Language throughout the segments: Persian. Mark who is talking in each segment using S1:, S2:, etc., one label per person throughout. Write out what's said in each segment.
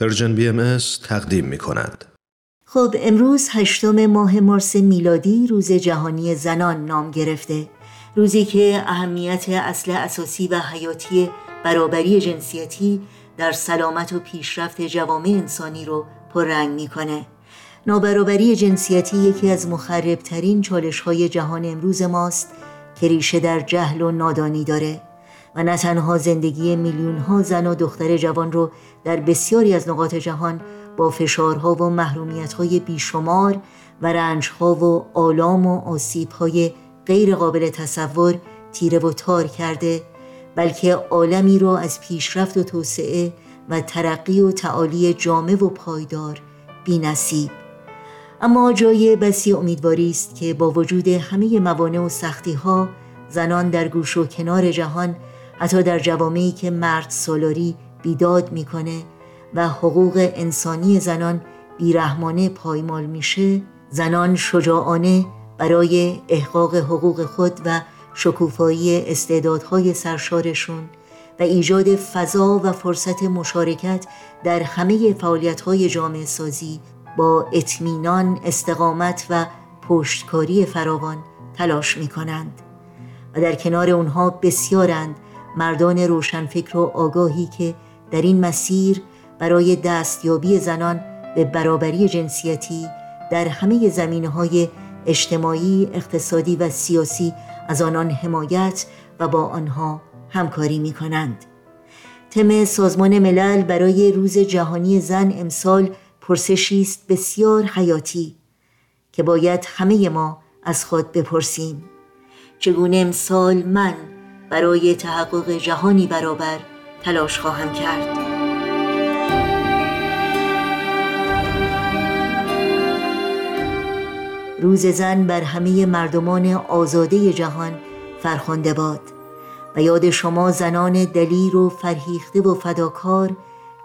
S1: Persian BM تقدیم می کند.
S2: خب امروز هشتم ماه مارس میلادی روز جهانی زنان نام گرفته. روزی که اهمیت اصل اساسی و حیاتی برابری جنسیتی در سلامت و پیشرفت جوامع انسانی رو پررنگ می‌کنه. نابرابری جنسیتی یکی از مخربترین چالش های جهان امروز ماست که ریشه در جهل و نادانی داره. نه تنها زندگی میلیون ها زن و دختر جوان رو در بسیاری از نقاط جهان با فشارها و محرومیت های بیشمار و رنجها و آلام و آسیب های غیر قابل تصور تیره و تار کرده بلکه عالمی را از پیشرفت و توسعه و ترقی و تعالی جامع و پایدار بی نصیب. اما جای بسی امیدواری است که با وجود همه موانع و سختی ها زنان در گوش و کنار جهان حتی در جوامعی که مرد سالاری بیداد می‌کنه و حقوق انسانی زنان بیرحمانه پایمال میشه زنان شجاعانه برای احقاق حقوق خود و شکوفایی استعدادهای سرشارشون و ایجاد فضا و فرصت مشارکت در همه فعالیت‌های جامعه سازی با اطمینان، استقامت و پشتکاری فراوان تلاش می کنند و در کنار اونها بسیارند مردان روشنفکر و آگاهی که در این مسیر برای دستیابی زنان به برابری جنسیتی در همه زمینه های اجتماعی، اقتصادی و سیاسی از آنان حمایت و با آنها همکاری می کنند. تم سازمان ملل برای روز جهانی زن امسال پرسشی است بسیار حیاتی که باید همه ما از خود بپرسیم چگونه امسال من برای تحقق جهانی برابر تلاش خواهم کرد. روز زن بر همه مردمان آزاده جهان فرخنده باد و یاد شما زنان دلیر و فرهیخته و فداکار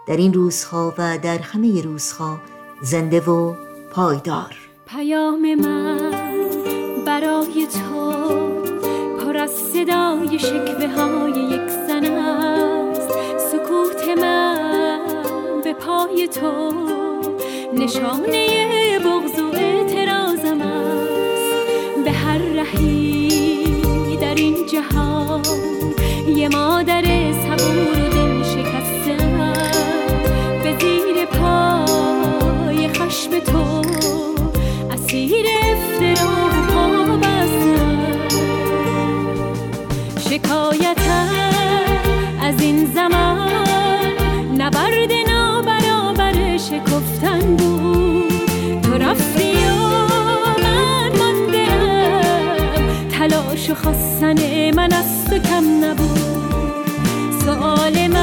S2: در این روزها و در همه روزها زنده و پایدار.
S3: پیام من برای تو از صدای شکوه های یک زن است. سکوت من به پای تو نشانه بغض و اعتراضم است. به هر رهی در این جهان یه مادر شکفتن بود. تو رفتی و من ماندم. تلاش و خواستن من از تو کم نبود. سوال من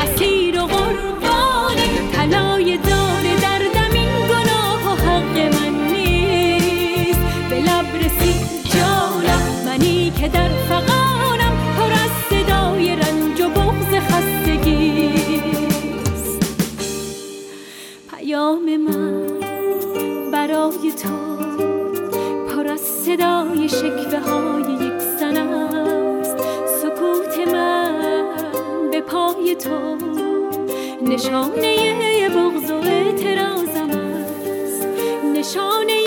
S3: ایام من برای تو پر از صدای شکوه های یک زن است. سکوت من به پای تو نشانه بغض و اعتراضم است. نشانه